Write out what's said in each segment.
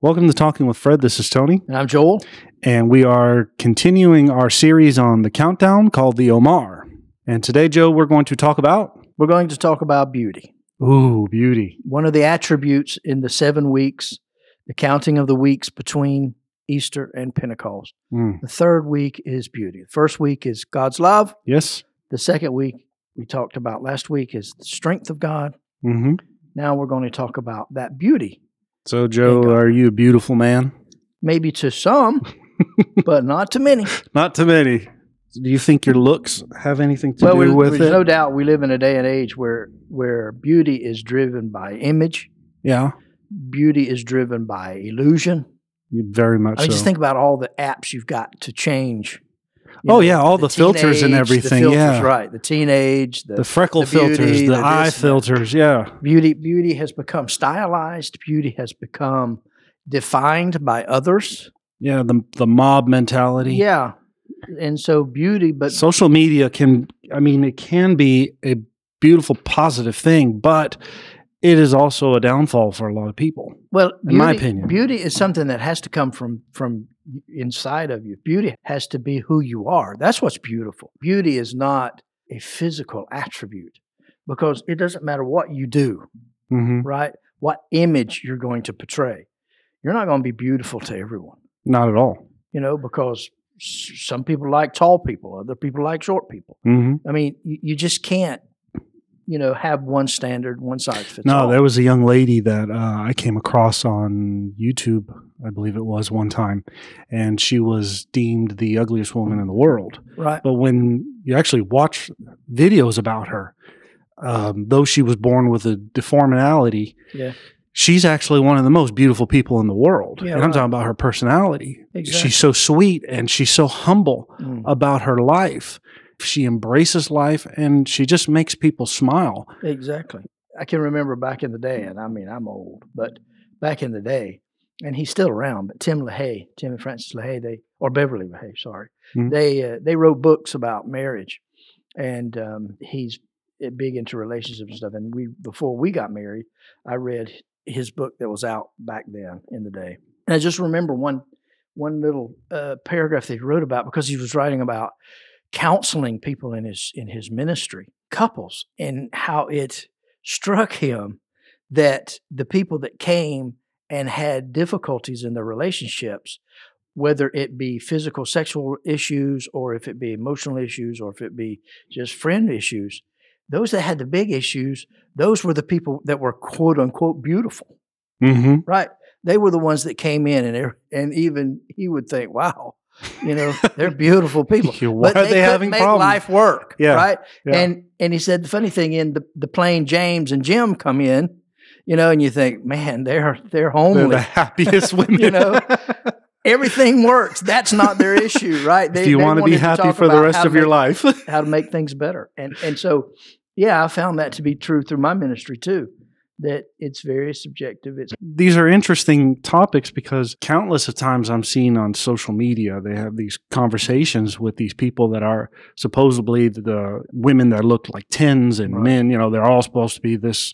Welcome to Talking with Fred. This is Tony, And I'm Joel. and we are continuing our series on the countdown called the Omer. And today, Joe, we're going to talk about We're going to talk about beauty. ooh, beauty. One of the attributes in the seven weeks, the counting of the weeks between Easter and Pentecost. Mm, The third week is beauty. The first week is God's love. Yes. The second week we talked about last week is the strength of God. hmm Now we're going to talk about that beauty. So, Joe, are you a beautiful man? Maybe to some, but not to many. Not to many. Do you think your looks have anything to well, do with there's it? no doubt we live in a day and age where where beauty is driven by image, yeah, beauty is driven by illusion. very much I mean, so. just think about all the apps you've got to change. Oh, yeah, all the filters and everything, The filters, yeah. right? The teenage, the, the freckle the beauty, filters, the, the eye this and that. filters. Yeah. beauty. Beauty has become stylized. Beauty has become defined by others. Yeah. The, the mob mentality. Yeah, and so beauty, but social media can i mean it can be a beautiful positive thing but it is also a downfall for a lot of people well, beauty, in my opinion. beauty is something that has to come from from inside of you. Beauty has to be who you are. That's what's beautiful. Beauty is not a physical attribute because it doesn't matter what you do. hmm right? What image you're going to portray. You're not going to be beautiful to everyone, not at all you know, because some people like tall people, other people like short people. hmm I mean, you, you just can't, you know, have one standard, one size fits no all. there was a young lady that uh, i came across on youtube i believe it was one time and she was deemed the ugliest woman in the world right? but when you actually watch videos about her um, though she was born with a deformity, Yeah. she's actually one of the most beautiful people in the world. Yeah, and I'm talking about her personality. Exactly. She's so sweet and she's so humble Mm, about her life. She embraces life and she just makes people smile. exactly. I can remember back in the day, and I mean, I'm old, but back in the day, and he's still around. But Tim LaHaye, Tim and Francis LaHaye, they or Beverly LaHaye, sorry, Mhm. they uh, they wrote books about marriage, and um, he's uh, big into relationships and stuff. And we before we got married, I read his book that was out back then in the day, and I just remember one one little uh, paragraph that he wrote about because he was writing about counseling people in his in his ministry, couples, and how it struck him that the people that came and had difficulties in their relationships, whether it be physical, sexual issues, or if it be emotional issues, or if it be just friend issues, those that had the big issues, those were the people that were quote unquote beautiful, Mm-hmm. right? They were the ones that came in, and and even he would think, wow, you know, they're beautiful people. Why but are they, they having make problems? life work, Yeah, right? yeah. And and he said the funny thing in the the plain James and Jim come in, you know, and you think, man, they're they're homely. They're the happiest women. You know, Everything works. That's not their issue, right? if you want to be happy for the rest of your make- life. how to make things better. And and so, yeah, I found that to be true through my ministry too. That it's very subjective. It's these are interesting topics because countless of times I'm seeing on social media they have these conversations with these people that are supposedly the women that look like tens and Right. men, you know, they're all supposed to be this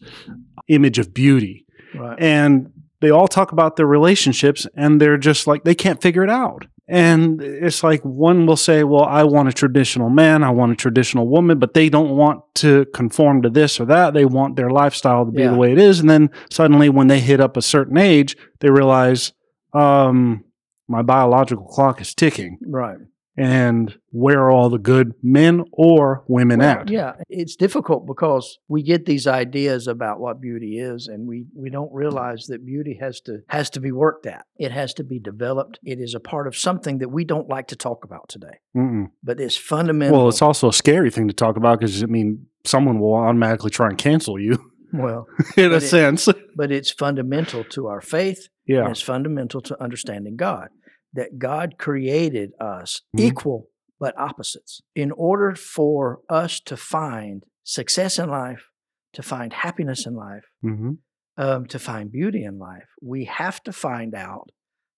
image of beauty. right. And they all talk about their relationships and they're just like they can't figure it out. And it's like one will say, Well, I want a traditional man, I want a traditional woman, but they don't want to conform to this or that. They want their lifestyle to be Yeah. the way it is. And then suddenly, when they hit up a certain age, they realize, um, my biological clock is ticking. Right. And where are all the good men or women Well, at? Yeah, it's difficult because we get these ideas about what beauty is, and we we don't realize that beauty has to has to be worked at. It has to be developed. It is a part of something that we don't like to talk about today, Mm-mm. but it's fundamental. Well, it's also a scary thing to talk about because, I mean, someone will automatically try and cancel you. well, in a it- sense. but it's fundamental to our faith, Yeah. and it's fundamental to understanding God. That God created us Mhm. equal but opposites. In order for us to find success in life, to find happiness in life, hmm um, to find beauty in life, we have to find out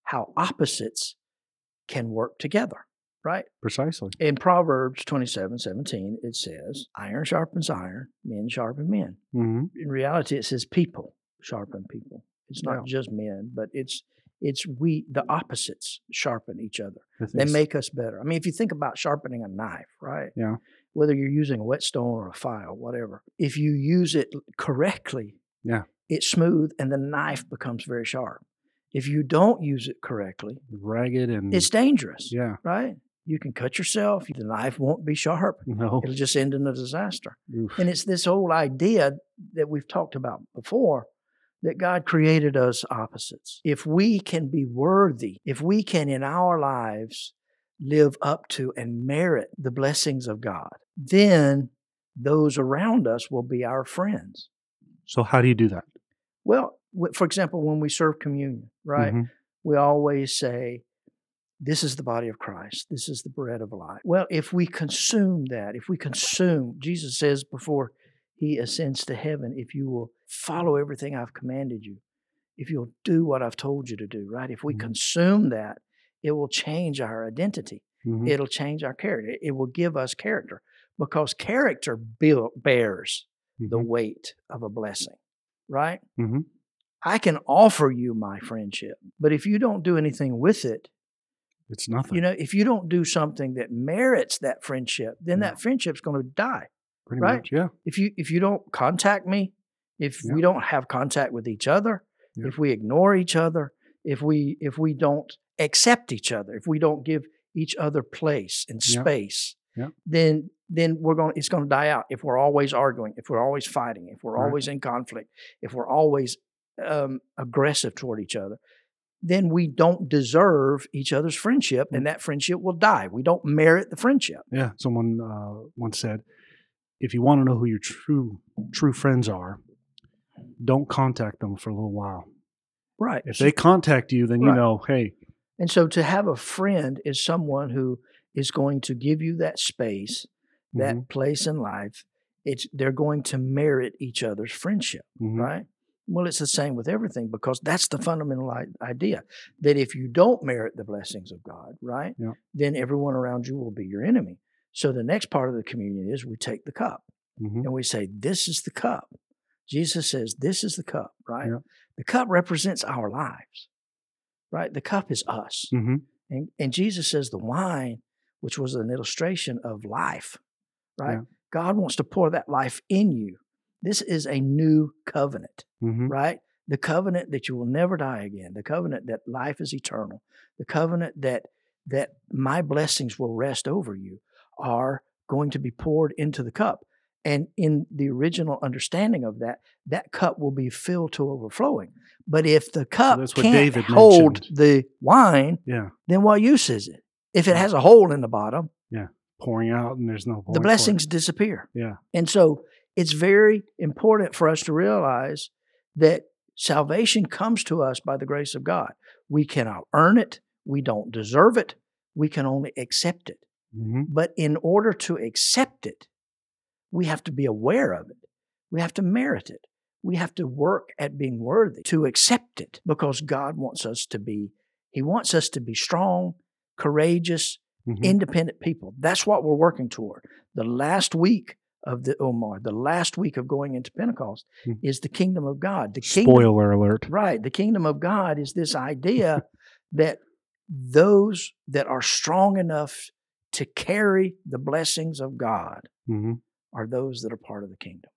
how opposites can work together, right? Precisely. In Proverbs 27 17, it says, Iron sharpens iron, men sharpen men. hmm In reality, it says people sharpen people. It's not just men, but it's It's we, the opposites, sharpen each other. They make us better. I mean, if you think about sharpening a knife, right? Yeah. Whether you're using a whetstone or a file, whatever, if you use it correctly, Yeah. it's smooth and the knife becomes very sharp. If you don't use it correctly, ragged and it's dangerous, yeah. right? You can cut yourself. The knife won't be sharp. No. It'll just end in a disaster. Oof. And it's this old idea that we've talked about before that God created us opposites. If we can be worthy, if we can in our lives live up to and merit the blessings of God, then those around us will be our friends. So how do you do that? Well, for example, when we serve communion, right? Mhm. we always say, This is the body of Christ. This is the bread of life. Well, if we consume that, if we consume, Jesus says before he ascends to heaven, if you will follow everything I've commanded you, if you'll do what I've told you to do, right? If we Mhm. consume that, it will change our identity. Mhm. It'll change our character. It will give us character because character build, bears the Mhm. weight of a blessing, right? Mhm. I can offer you my friendship, but if you don't do anything with it, It's nothing. you know, if you don't do something that merits that friendship, then Yeah. that friendship's going to die. Pretty right? much. Yeah. If you if you don't contact me, if Yeah. we don't have contact with each other, Yeah. if we ignore each other, if we if we don't accept each other, if we don't give each other place and space, Yeah. then then we're going it's going to die out. If we're always arguing, if we're always fighting, if we're Right. always in conflict, if we're always um, aggressive toward each other, then we don't deserve each other's friendship, Mm. and that friendship will die. We don't merit the friendship. Yeah. Someone uh, once said, if you want to know who your true true friends are, don't contact them for a little while. Right. If they contact you, then you know, hey, And so to have a friend is someone who is going to give you that space, that mhm, place in life. It's they're going to merit each other's friendship, mhm, right? Well, it's the same with everything because that's the fundamental idea that if you don't merit the blessings of God, right, Yeah. then everyone around you will be your enemy. So the next part of the communion is we take the cup mhm, and we say, This is the cup. Jesus says, This is the cup, right? Yeah. The cup represents our lives, right? The cup is us. mhm, And, and Jesus says the wine, which was an illustration of life, right? Yeah. God wants to pour that life in you. This is a new covenant, mhm, right? The covenant that you will never die again, the covenant that life is eternal, the covenant that that my blessings will rest over you are going to be poured into the cup. And in the original understanding of that, that cup will be filled to overflowing. But if the cup that's what can't David hold mentioned. the wine, yeah, then what use is it? If it has a hole in the bottom, yeah, pouring out and there's no the blessings disappear. Yeah. And so it's very important for us to realize that salvation comes to us by the grace of God. We cannot earn it, we don't deserve it, we can only accept it. Mhm, But in order to accept it, we have to be aware of it. We have to merit it. We have to work at being worthy to accept it because God wants us to be, He wants us to be strong, courageous, mhm, independent people. That's what we're working toward. The last week of the Omer, the last week of going into Pentecost Hmm. is the kingdom of God. The kingdom, Spoiler alert. right? The kingdom of God is this idea that those that are strong enough to carry the blessings of God Mhm. Are those that are part of the kingdom.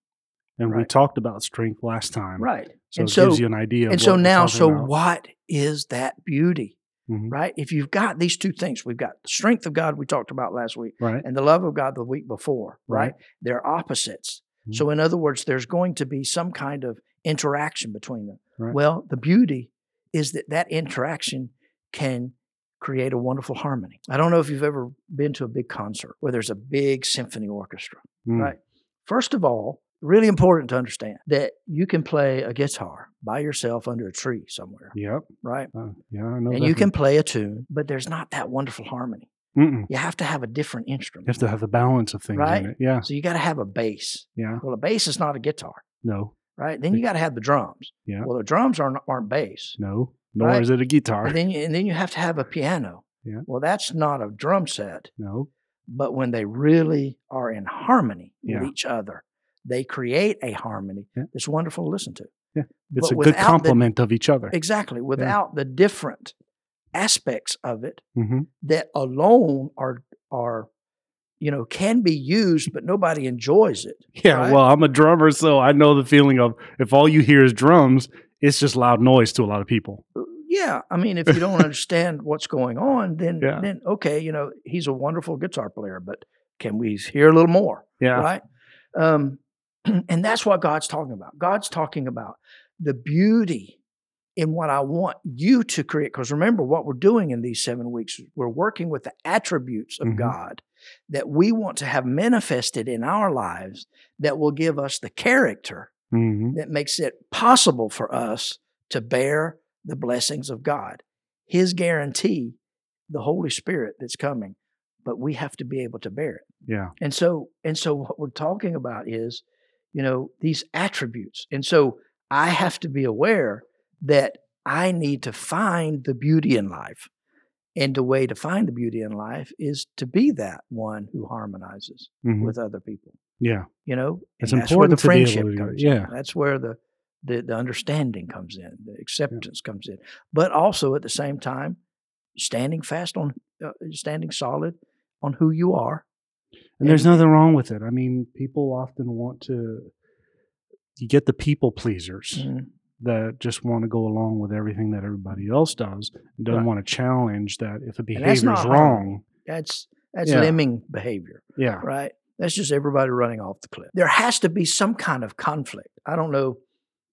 And we Right. talked about strength last time. Right. So and it so, gives you an idea. Of and so now, so about. what is that beauty? Mhm. Right? If you've got these two things, we've got the strength of God we talked about last week Right. and the love of God the week before, right? Right. They're opposites. Mhm. So, in other words, there's going to be some kind of interaction between them. Right. Well, the beauty is that that interaction can create a wonderful harmony. I don't know if you've ever been to a big concert where there's a big symphony orchestra, Mm. right? First of all, really important to understand that you can play a guitar by yourself under a tree somewhere, Yep. right? Uh, yeah, I know. And you can play a tune, but there's not that wonderful harmony. Mm-mm. You have to have a different instrument. You have to have the balance of things Right? in it. Yeah. So you got to have a bass. Yeah. Well, a bass is not a guitar, No. Right? Then you got to have the drums. Yeah. Well, the drums aren't aren't bass. No. Nor Right. is it a guitar. And then you, and then you have to have a piano. Yeah. Well, that's not a drum set, no. but when they really are in harmony Yeah. with each other, they create a harmony Yeah. that's wonderful to listen to. Yeah. It's But a good without the- complement of each other. Exactly. Without the different aspects of it hmm that alone are are you know can be used, but nobody enjoys it. Yeah, Right? well, I'm a drummer, so I know the feeling of if all you hear is drums, it's just loud noise to a lot of people. Yeah, I mean, if you don't understand what's going on, then Yeah. then okay, you know, he's a wonderful guitar player, but can we hear a little more? Yeah. right? Um, and that's what God's talking about. God's talking about the beauty in what I want you to create. Because remember, what we're doing in these seven weeks, we're working with the attributes of Mhm. God that we want to have manifested in our lives that will give us the character hmm that makes it possible for us to bear the blessings of God. His guarantee, the Holy Spirit that's coming, but we have to be able to bear it. Yeah. And so, and so what we're talking about is, you know, these attributes. And so I have to be aware that I need to find the beauty in life. And the way to find the beauty in life is to be that one who harmonizes hmm with other people. Yeah. You know, It's and that's where the important be able friendship comes yeah. in. That's where the, the the understanding comes in, the acceptance comes in. But also at the same time, standing fast on, uh, standing solid on who you are. And there's nothing wrong with it. I mean, people often want to, you get the people pleasers Mhm. That just want to go along with everything that everybody else does and don't Right. want to challenge that if a behavior is wrong. That's that's Yeah. lemming behavior, Yeah. right? That's just everybody running off the cliff. There has to be some kind of conflict. I don't know,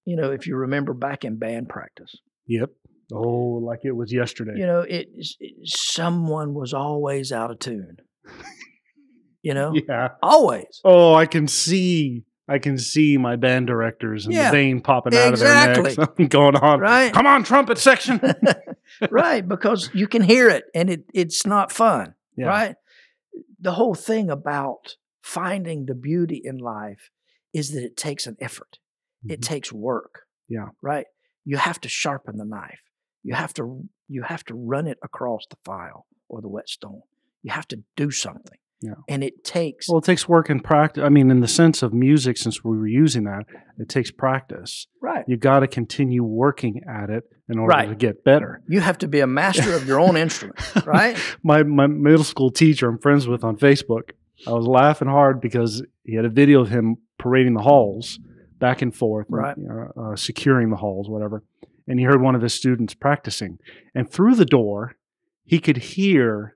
you know, if you remember back in band practice. Yep. Oh, like it was yesterday. You know, it, it someone was always out of tune. You know, Yeah. always. Oh, I can see. I can see my band directors and Yeah, the vein popping out of their necks exactly. going on. Right. Come on, trumpet section. right, because you can hear it and it it's not fun. Yeah. Right? The whole thing about finding the beauty in life is that it takes an effort. It Mhm. takes work. Yeah. Right? You have to sharpen the knife. You have to you have to run it across the file or the whetstone. You have to do something. Yeah. And it takes Well, it takes work and practice. I mean, in the sense of music, since we were using that, it takes practice. right. You got to continue working at it in order Right. to get better. You have to be a master of your own instrument, right? My my middle school teacher I'm friends with on Facebook. I was laughing hard because he had a video of him parading the halls back and forth, Right. you know, uh, securing the halls, whatever. And he heard one of his students practicing, and through the door, he could hear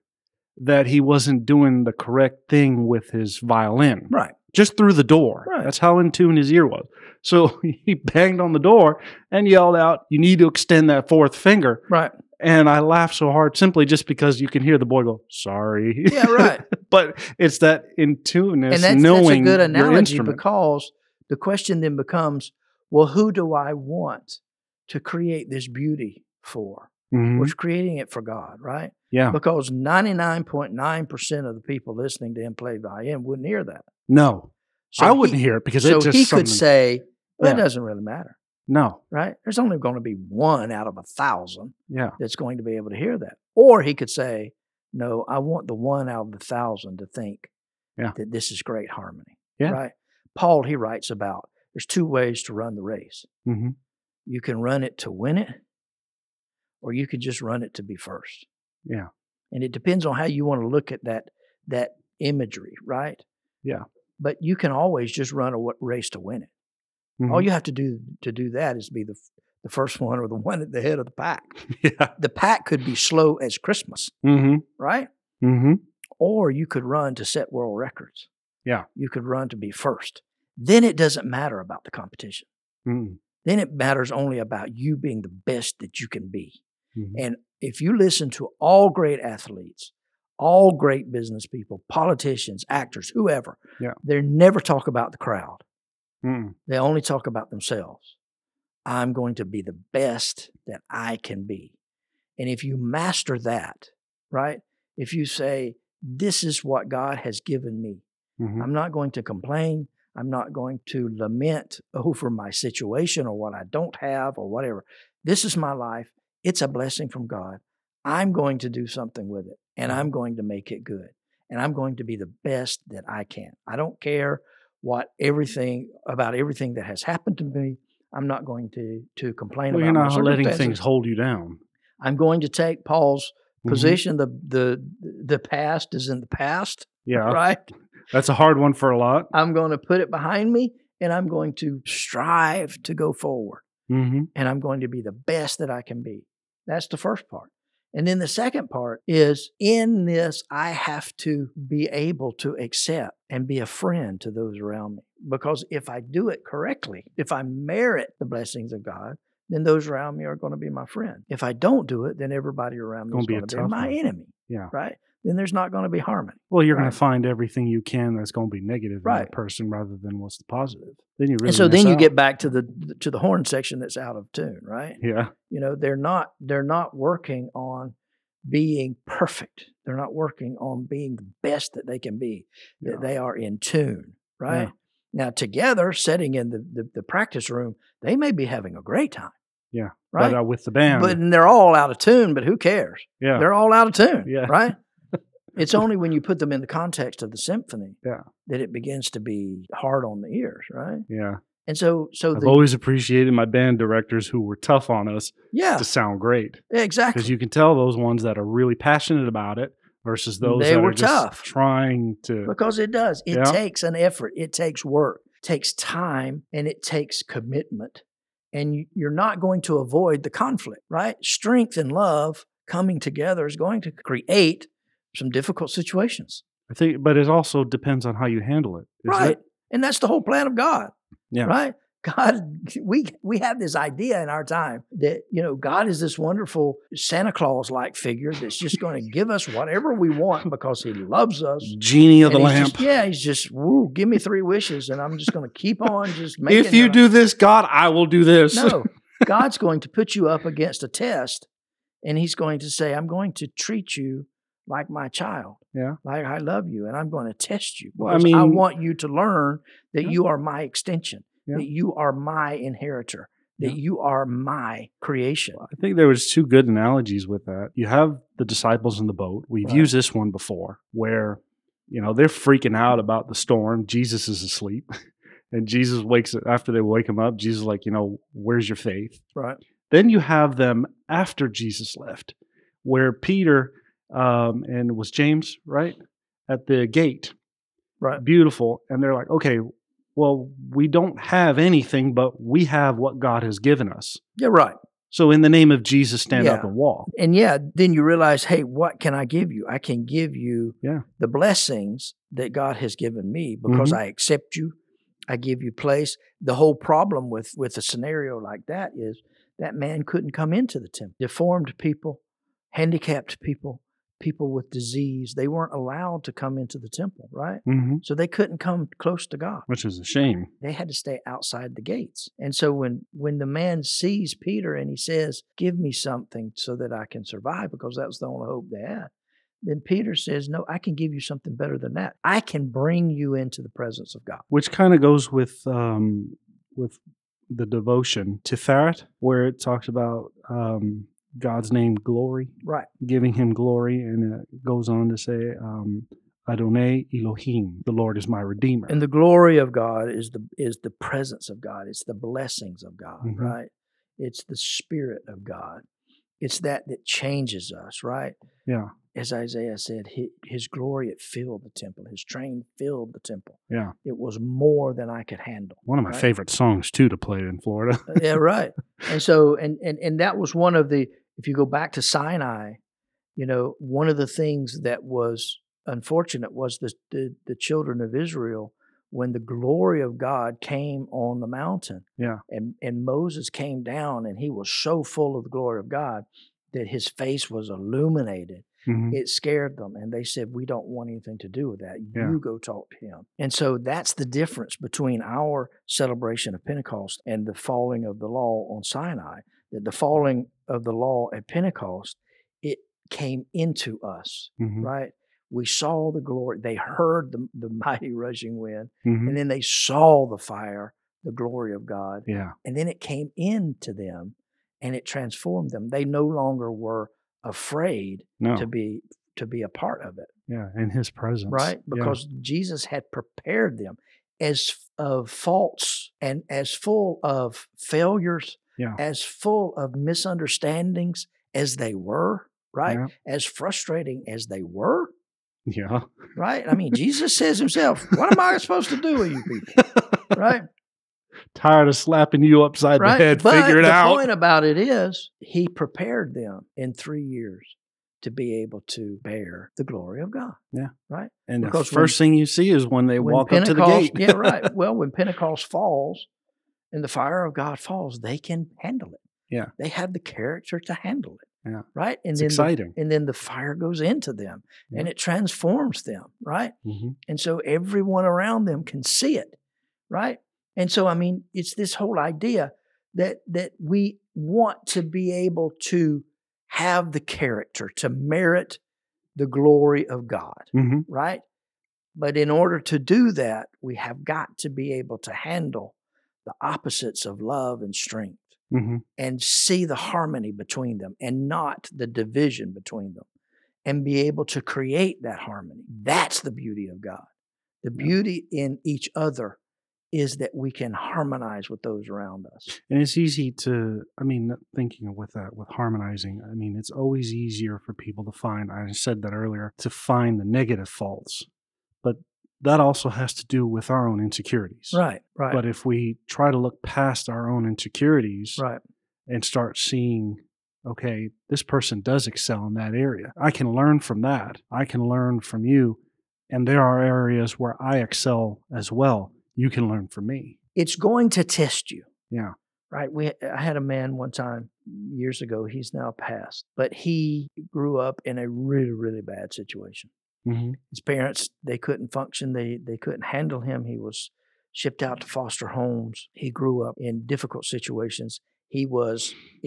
that he wasn't doing the correct thing with his violin Right. just through the door. Right. That's how in tune his ear was. So he banged on the door and yelled out, "You need to extend that fourth finger." Right. And I laughed so hard simply just because you can hear the boy go, "Sorry." Yeah, right. but it's that in tuneness, and that's, that's a knowing good your analogy instrument. because the question then becomes well who do i want to create this beauty for Mhm. we're creating it for god right Yeah. because 99.9% of the people listening to him play violin wouldn't hear that No, so I wouldn't he, hear it because so it's just he something. could say well, Yeah. it doesn't really matter no. right there's only going to be one out of a thousand Yeah. that's going to be able to hear that or he could say no i want the one out of the thousand to think Yeah. that this is great harmony Yeah. right paul he writes about there's two ways to run the race hmm you can run it to win it or you could just run it to be first. Yeah. and it depends on how you want to look at that that imagery right? Yeah. but you can always just run a race to win it. All Mhm. you have to do to do that is be the the first one or the one at the head of the pack. Yeah. the pack could be slow as christmas hmm right? Hmm or you could run to set world records. Yeah. you could run to be first. Then it doesn't matter about the competition. Hmm then it matters only about you being the best that you can be Mhm. And if you listen to all great athletes, all great business people, politicians, actors, whoever, Yeah. they never talk about the crowd. Mm. They only talk about themselves. I'm going to be the best that I can be. And if you master that, right? If you say, This is what God has given me, Mhm. I'm not going to complain. I'm not going to lament over my situation or what I don't have or whatever. This is my life. It's a blessing from God. I'm going to do something with it and I'm going to make it good. And I'm going to be the best that I can. I don't care what everything about everything that has happened to me. I'm not going to to complain Well, about you're not letting things hold you down. I'm going to take Paul's Mhm. position. The the the past is in the past, Yeah, right? that's a hard one for a lot. I'm going to put it behind me, and I'm going to strive to go forward, hmm and I'm going to be the best that I can be. That's the first part. And then the second part is in this, I have to be able to accept and be a friend to those around me. Because if I do it correctly, if I merit the blessings of God, then those around me are going to be my friend. If I don't do it, then everybody around me is be going to be tough my one. enemy. Yeah. Right? Then there's not going to be harmony. Well, you're going to find everything you can that's going to be negative in that person rather than what's the positive. Then you really and so then you out. get back to the to the horn section that's out of tune, right? yeah, you know they're not they're not working on being perfect they're not working on being the best that they can be that Yeah. they are in tune right now together sitting in the, the the practice room they may be having a great time Yeah. right but uh, with the band, but they're all out of tune but who cares yeah, they're all out of tune Yeah. right it's only when you put them in the context of the symphony Yeah. that it begins to be hard on the ears right yeah. and so so I've the always appreciated my band directors who were tough on us yeah to sound great exactly because you can tell those ones that are really passionate about it versus those They that were are just tough. trying to. Because it does. It Yeah. takes an effort. It takes work. It takes time and it takes commitment. And you're not going to avoid the conflict, right? Strength and love coming together is going to create some difficult situations. I think, but it also depends on how you handle it. right. it? And that's the whole plan of God. Yeah. Right? God, we we have this idea in our time that you know God is this wonderful Santa Claus like figure that's just going to give us whatever we want because He loves us. Genie of the And lamp. just- yeah, he's just, woo, give me three wishes and I'm just going to keep on just making if you do this, God, I will do this. No, God's going to put you up against a test and he's going to say, I'm going to treat you like my child. Yeah. Like I love you and I'm going to test you. Well, I mean, I, want you to learn that Yeah. you are my extension, Yeah. that you are my inheritor, that Yeah. you are my creation. I think there was two good analogies with that. You have the disciples in the boat. We've Right. used this one before, where you know they're freaking out about the storm. Jesus is asleep, and Jesus wakes up after they wake him up. Jesus like, you know, where's your faith? Right. Then you have them after Jesus left, where Peter um, and it was James right at the gate, Right. beautiful, and they're like, okay, well, we don't have anything, but we have what God has given us. Yeah, right. So, in the name of Jesus, stand up and walk. and yeah, then you realize, hey, what can I give you? I can give you Yeah. the blessings that God has given me because Mhm. I accept you. I give you place. The whole problem with with a scenario like that is that man couldn't come into the temple. Deformed people, handicapped people, people with disease, they weren't allowed to come into the temple, right? hmm So they couldn't come close to God Which is a shame. they had to stay outside the gates. And so when when the man sees Peter and he says, "Give me something so that I can survive," because that was the only hope they had, then Peter says, "No, I can give you something better than that. I can bring you into the presence of God." Which kind of goes with um, with the devotion to Tiferet, where it talks about um, God's name, glory, Right. giving Him glory, and it goes on to say, um, Adonai Elohim, the Lord is my redeemer. And the glory of God is the is the presence of God. It's the blessings of God, Mhm. right? It's the spirit of God. It's that that changes us, right? yeah, As Isaiah said, his, his glory it filled the temple. His train filled the temple. yeah. It was more than I could handle. One of my Right. favorite songs too to play in Florida. Uh, yeah, right. And so, and and and that was one of the. If you go back to Sinai, you know, one of the things that was unfortunate was the the, the children of Israel when the glory of God came on the mountain. Yeah. And and Moses came down, and he was so full of the glory of God that his face was illuminated Mhm. it scared them and they said we don't want anything to do with that Yeah. you go talk to him and so that's the difference between our celebration of pentecost and the falling of the law on sinai that the falling of the law at pentecost it came into us Mhm. right we saw the glory they heard the, the mighty rushing wind Mhm. and then they saw the fire the glory of god Yeah, and then it came into them and it transformed them they no longer were afraid no, to be to be a part of it yeah, in His presence, right Yeah. because jesus had prepared them as of uh, faults and as full of failures, Yeah. as full of misunderstandings as they were, right? Yeah. As frustrating as they were, Yeah. right? I mean, Jesus says himself, What am I supposed to do with you people? Right? Tired of slapping you upside right? the head. but Figure it the out. The point about it is, he prepared them in three years to be able to bear the glory of God. Yeah. Right? And the because first when- thing you see is when they When walk up to the Pentecost- gate. yeah, right. Well, when Pentecost falls and the fire of God falls, they can handle it. Yeah. They have the character to handle it. Yeah. Right. And It's then the- exciting. and then the fire goes into them and it transforms them. Right. hmm And so everyone around them can see it, right? And so I mean, it's this whole idea that that we want to be able to have the character to merit the glory of God, hmm right? But in order to do that, we have got to be able to handle the opposites of love and strength hmm and see the harmony between them and not the division between them and be able to create that harmony. That's the beauty of God. The beauty in each other is that we can harmonize with those around us. And it's easy to, I mean, thinking with that, with harmonizing, I mean, it's always easier for people to find, I said that earlier, to find the negative faults. But that also has to do with our own insecurities. Right, right, But if we try to look past our own insecurities right, and start seeing, okay, this person does excel in that area, I can learn from that. I can learn from you. And there are areas where I excel as well. You can learn from me. It's going to test you. Yeah. Right. We I had a man one time years ago, he's now passed, but he grew up in a really, really bad situation. hmm his parents they couldn't function they they couldn't handle him he was shipped out to foster homes he grew up in difficult situations he was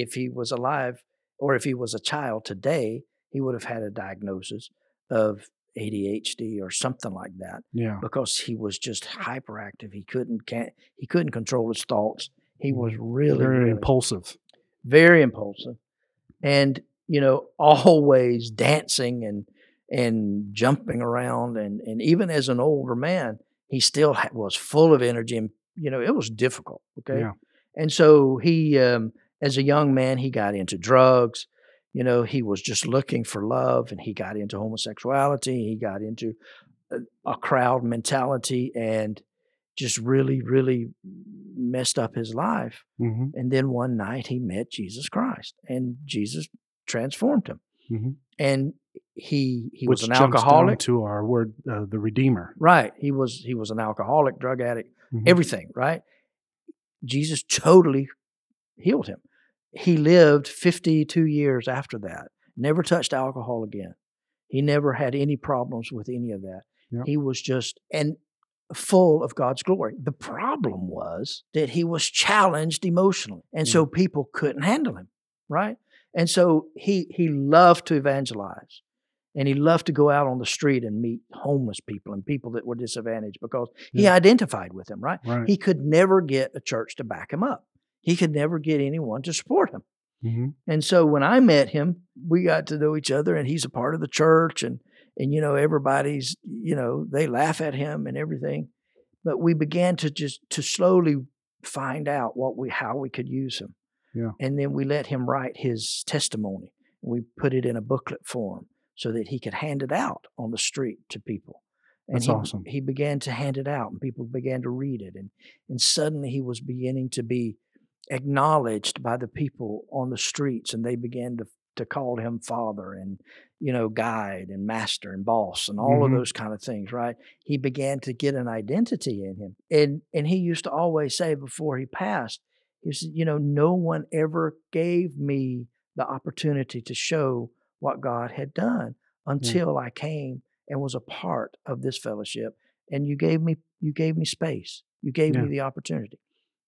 if he was alive or if he was a child today he would have had a diagnosis of ADHD or something like that Yeah. because he was just hyperactive he couldn't can't he couldn't control his thoughts he was really Very really impulsive. very impulsive and you know always dancing and and jumping around and and even as an older man he still was full of energy and you know it was difficult okay Yeah. and so he um as a young man he got into drugs you know he was just looking for love and he got into homosexuality he got into a, a crowd mentality and just really really messed up his life hmm and then one night he met Jesus Christ and Jesus transformed him. Mhm. And he he Which was an alcoholic. to our word, uh, the Redeemer. Right. He was he was an alcoholic, drug addict, Mhm. everything, right? Jesus totally healed him. He lived 52 years after that. Never touched alcohol again. He never had any problems with any of that. Yep. He was just and full of God's glory. The problem was that he was challenged emotionally. And so people couldn't handle him, right? And so he he loved to evangelize. And he loved to go out on the street and meet homeless people and people that were disadvantaged because he identified with them, right? Right. He could never get a church to back him up. He could never get anyone to support him. hmm And so when I met him, we got to know each other and he's a part of the church and and you know everybody's you know they laugh at him and everything. But we began to just to slowly find out what we how we could use him. Yeah. And then we let him write his testimony. We put it in a booklet form so that he could hand it out on the street to people. And That's he, awesome. He began to hand it out and people began to read it and and suddenly he was beginning to be acknowledged by the people on the streets and they began to to call him father and you know guide and master and boss and all Mhm. of those kind of things right he began to get an identity in him and and he used to always say before he passed he said you know no one ever gave me the opportunity to show what god had done until i came and was a part of this fellowship and you gave me you gave me space you gave Yeah. me the opportunity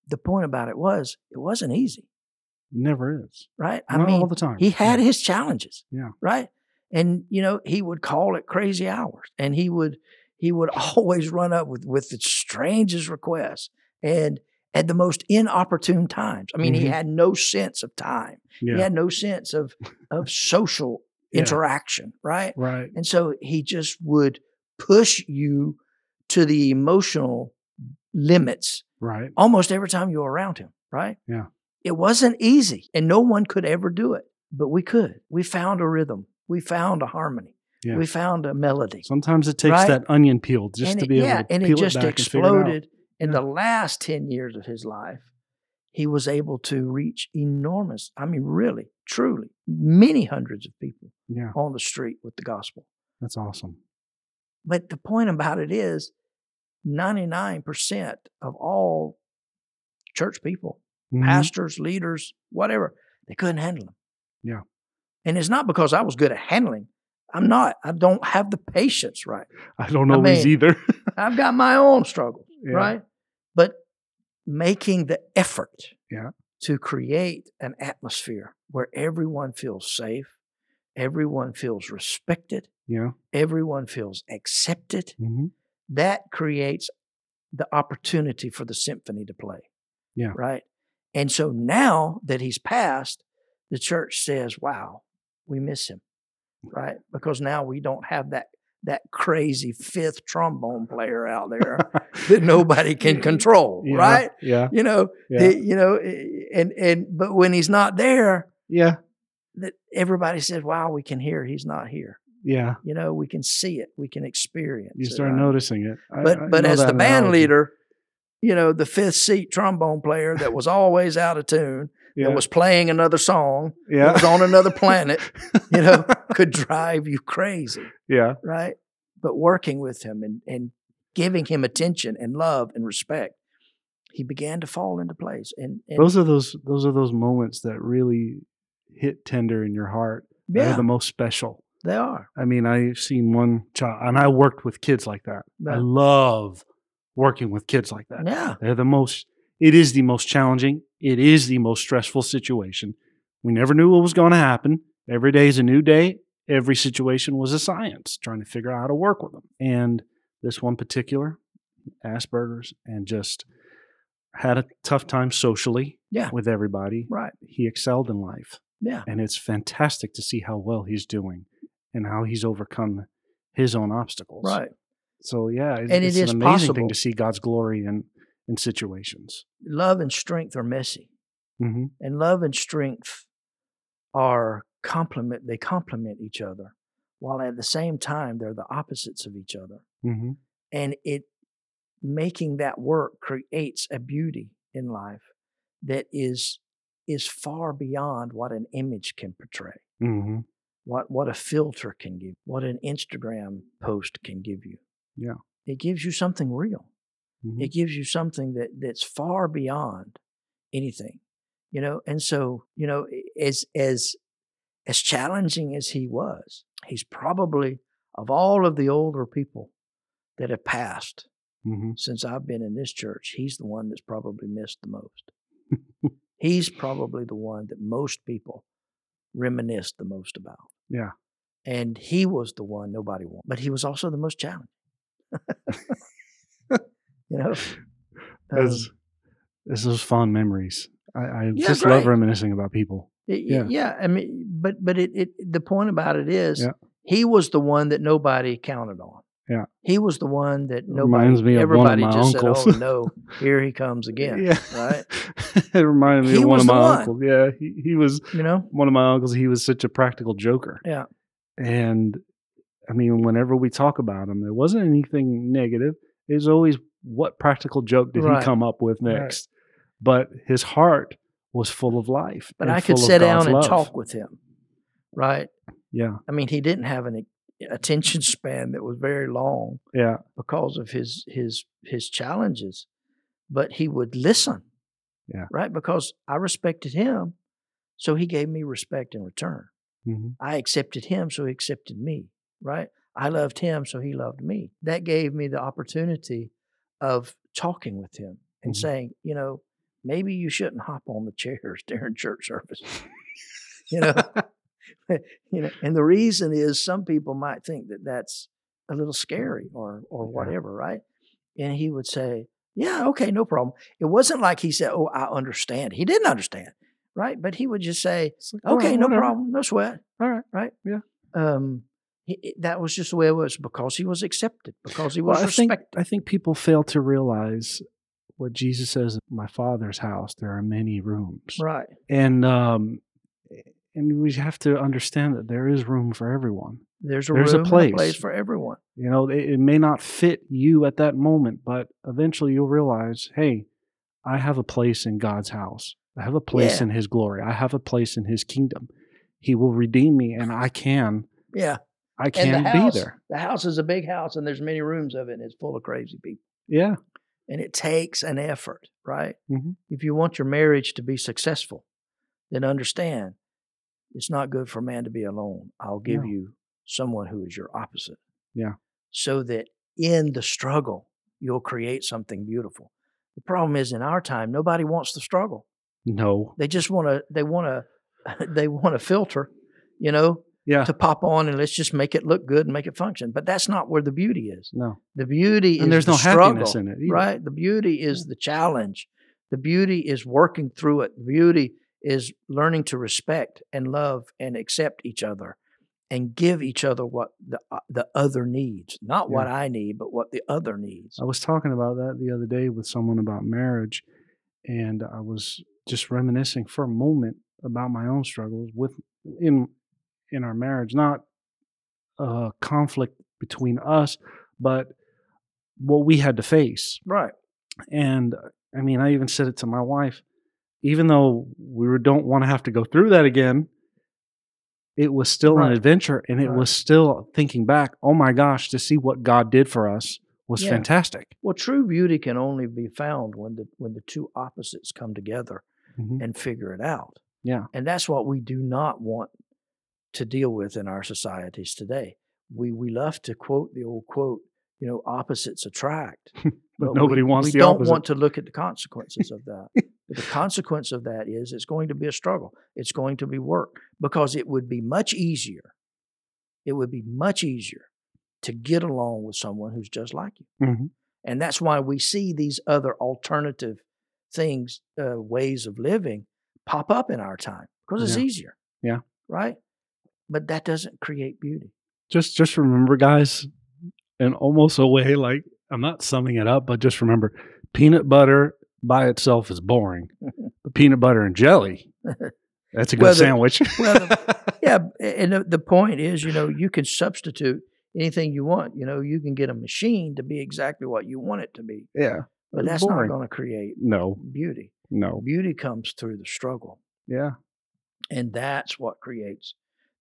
the point about it was it wasn't easy Never is. right i Not mean all the time. he had Yeah. his challenges Yeah. right and you know he would call at crazy hours and he would he would always run up with with the strangest requests and at the most inopportune times i mean he Mhm. had no sense of time Yeah. he had no sense of of social Yeah. interaction right Right. and so he just would push you to the emotional limits Right. almost every time you were around him, right? Yeah. It wasn't easy and no one could ever do it, but we could. We found a rhythm. We found a harmony. Yeah. We found a melody. Sometimes it takes Right? that onion peel just and to it- be able yeah, to and peel it just it back and figure it out. exploded. In Yeah. the last 10 years of his life, he was able to reach enormous, I mean, really, truly, many hundreds of people Yeah, on the street with the gospel. that's awesome. But the point about it is 99% of all church people, Mhm. pastors, leaders, whatever, they couldn't handle them. Yeah. And it's not because I was good at handling. I'm not. I don't have the patience, right? I don't I always mean, either. I've got my own struggles, Yeah. right? But making the effort Yeah. to create an atmosphere where everyone feels safe, everyone feels respected, Yeah. everyone feels accepted, hmm that creates the opportunity for the symphony to play. Yeah. Right. And so now that he's passed, the church says, wow, we miss him. Right. Because now we don't have that that crazy fifth trombone player out there that nobody can control. Yeah, Right. Yeah. You know, Yeah. he- you know, and and but when he's not there, Yeah. that everybody says, Wow, we can hear he's not here. Yeah. You know, we can see it, we can experience You it, start right? noticing it. I- but I but as the band analogy. leader, you know, the fifth seat trombone player that was always out of tune, yeah. that was playing another song, yeah. that was on another planet, you know, could drive you crazy, yeah. right? But working with him and, and giving him attention and love and respect, he began to fall into place. And, and Those are those those are those moments that really hit tender in your heart. They're yeah, the most special. They are. I mean, I've seen one child, and I worked with kids like that. I love working with kids like that. Yeah, They're the most, it is the most challenging. It is the most stressful situation. We never knew what was going to happen. Every day is a new day. Every situation was a science, trying to figure out how to work with them. And this one particular, Asperger's, and just had a tough time socially Yeah. with everybody. right. He excelled in life. Yeah, And it's fantastic to see how well he's doing and how he's overcome his own obstacles. right. So yeah, it's, And it it's is an amazing possible. thing to see God's glory in in situations. Love and strength are messy. hmm and love and strength are complement they complement each other while at the same time they're the opposites of each other hmm and it making that work creates a beauty in life that is is far beyond what an image can portray hmm what what a filter can give what an instagram post can give you. Yeah. it gives you something real. Hmm it gives you something that that's far beyond anything you know? And so you know as as as challenging as he was he's probably of all of the older people that have passed hmm since i've been in this church he's the one that's probably missed the most. He's probably the one that most people reminisce the most about Yeah. and he was the one nobody wanted but he was also the most challenging you know Um, As this is fond memories. I, I Yeah, just love reminiscing about people. It- Yeah. yeah. yeah, I mean, but but it, it the point about it is Yeah. he was the one that nobody counted on. Yeah. he was the one that nobody. Reminds me of one of my just uncles. said, "Oh no, here he comes again." Yeah. right? it reminded me He of one was of the my one. uncles. Yeah, he, he was You know, one of my uncles. He was such a practical joker. Yeah. And I mean, whenever we talk about him, there wasn't anything negative. It was always what practical joke did Right. he come up with Right. next? But his heart was full of life. but and I could full of sit God's down and love. talk with him. Right? Yeah, I mean, he didn't have an attention span that was very long yeah, because of his his his challenges, but he would listen. Yeah. Right? Because I respected him, so he gave me respect in return. hmm I accepted him, so he accepted me. Right? I loved him, so he loved me. That gave me the opportunity of talking with him and Mhm. saying, you know, maybe you shouldn't hop on the chairs during church service. you know, you know, and the reason is some people might think that that's a little scary or or Yeah. whatever, right? And he would say, "Yeah, okay, no problem." It wasn't like he said, "Oh, I understand." He didn't understand, right? But he would just say, like, "Okay, right, no whatever. problem, no sweat." All right. right? Yeah. Um, he, that was just the way it was because he was accepted, because he Well, was I think respected. I think people fail to realize what Jesus says, my father's house, there are many rooms. Right. And um and we have to understand that there is room for everyone. There's a There's a place. a place for everyone. You know, it, it may not fit you at that moment, but eventually you'll realize, hey, I have a place in God's house. I have a place Yeah. in his glory. I have a place in his kingdom. He will redeem me and I can Yeah. I can the be there. the house is a big house and there's many rooms of it and it's full of crazy people. Yeah. And it takes an effort, right? Mhm. If you want your marriage to be successful, then understand it's not good for man to be alone. I'll give No. you someone who is your opposite. Yeah. So that in the struggle, you'll create something beautiful. The problem is in our time, nobody wants the struggle. No. They just want to, they want to, they want to filter, you know, Yeah. to pop on and let's just make it look good and make it function. But that's not where the beauty is. No. The beauty is And there's the no happiness in it either. right? The beauty is the challenge. The beauty is working through it. The beauty is learning to respect and love and accept each other and give each other what the uh, the other needs, not what I need, but what the other needs. I was talking about that the other day with someone about marriage, and I was just reminiscing for a moment about my own struggles with in in our marriage, not a conflict between us, but what we had to face. Right. And I mean, I even said it to my wife, even though we don't want to have to go through that again. It was still an adventure, and it Right. was still thinking back. Oh my gosh, to see what God did for us was Yeah. fantastic. Well, true beauty can only be found when the when the two opposites come together Mhm. and figure it out. Yeah. And that's what we do not want to deal with in our societies today. We we love to quote the old quote, you know, opposites attract. But we- nobody wants we don't opposite. want to look at the consequences of that. The consequence of that is it's going to be a struggle. It's going to be work because it would be much easier. It would be much easier to get along with someone who's just like you. Mhm. And that's why we see these other alternative things, uh, ways of living pop up in our time because it's Yeah. easier. Yeah. Right. But that doesn't create beauty. Just just remember, guys, in almost a way, like I'm not summing it up, but just remember, peanut butter by itself is boring. but peanut butter and jelly, that's a good Well, the- sandwich. well, yeah. And the, the point is, you know, you can substitute anything you want. You know, you can get a machine to be exactly what you want it to be, yeah. but that's boring. not going to create No, beauty. no. Beauty comes through the struggle. Yeah. And that's what creates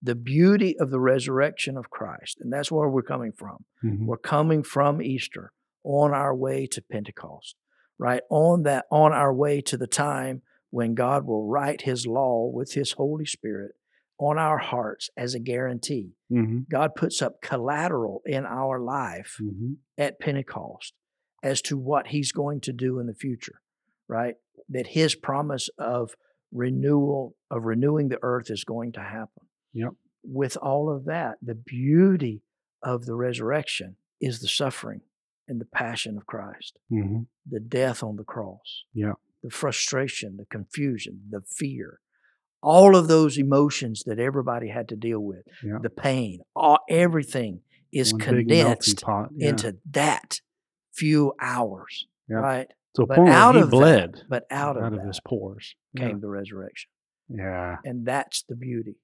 the beauty of the resurrection of Christ. And that's where we're coming from. Mhm. We're coming from Easter on our way to Pentecost, right? On that, on our way to the time when God will write his law with his Holy Spirit on our hearts as a guarantee. Mhm. God puts up collateral in our life Mhm. at Pentecost as to what he's going to do in the future, right? That his promise of renewal, of renewing the earth is going to happen. Yep. With all of that, the beauty of the resurrection is the suffering and the passion of Christ, Mhm. the death on the cross, Yeah. the frustration, the confusion, the fear, all of those emotions that everybody had to deal with, Yeah. the pain, all, everything is One condensed. Yeah. into that few hours, Yeah. right? a but out of that- bled But out of out of that his pores. came the resurrection. Yeah. And that's the beauty.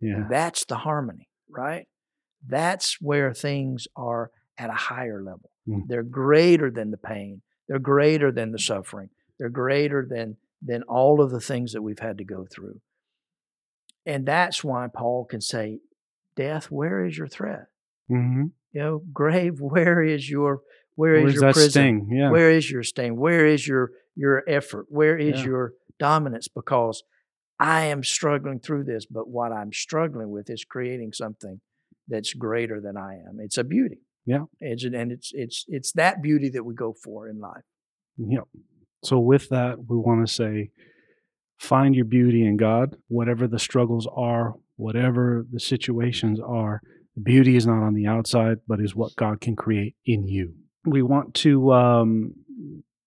Yeah. That's the harmony, right? That's where things are at a higher level. Mm. They're greater than the pain. They're greater than the suffering. They're greater than than all of the things that we've had to go through. And that's why Paul can say, "Death, where is your threat? Mm-hmm. You know, grave, where is your where is Where's your prison? sting? Yeah. Where is your sting? Where is your your effort? Where is Yeah. your dominance? Because I am struggling through this, but what I'm struggling with is creating something that's greater than I am. It's a beauty. Yeah. It's, and it's it's it's that beauty that we go for in life. Yep. So with that, we want to say, find your beauty in God, whatever the struggles are, whatever the situations are. Beauty is not on the outside, but is what God can create in you. We want to um,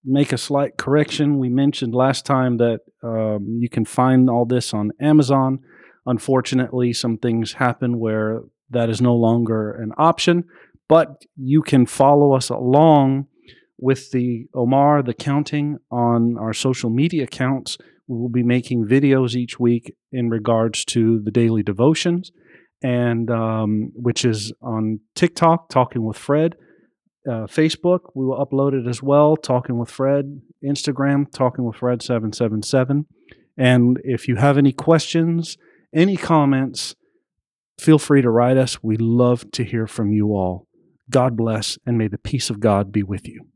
make a slight correction. We mentioned last time that um, you can find all this on Amazon. Unfortunately, some things happen where that is no longer an option, but you can follow us along with the Omer, the counting on our social media accounts. We will be making videos each week in regards to the daily devotions, and um, which is on TikTok, Talking with Fred, uh, Facebook. We will upload it as well, Talking with Fred, Instagram, Talking with Fred seven seven seven. And if you have any questions, any comments, feel free to write us. We love to hear from you all. God bless, and may the peace of God be with you.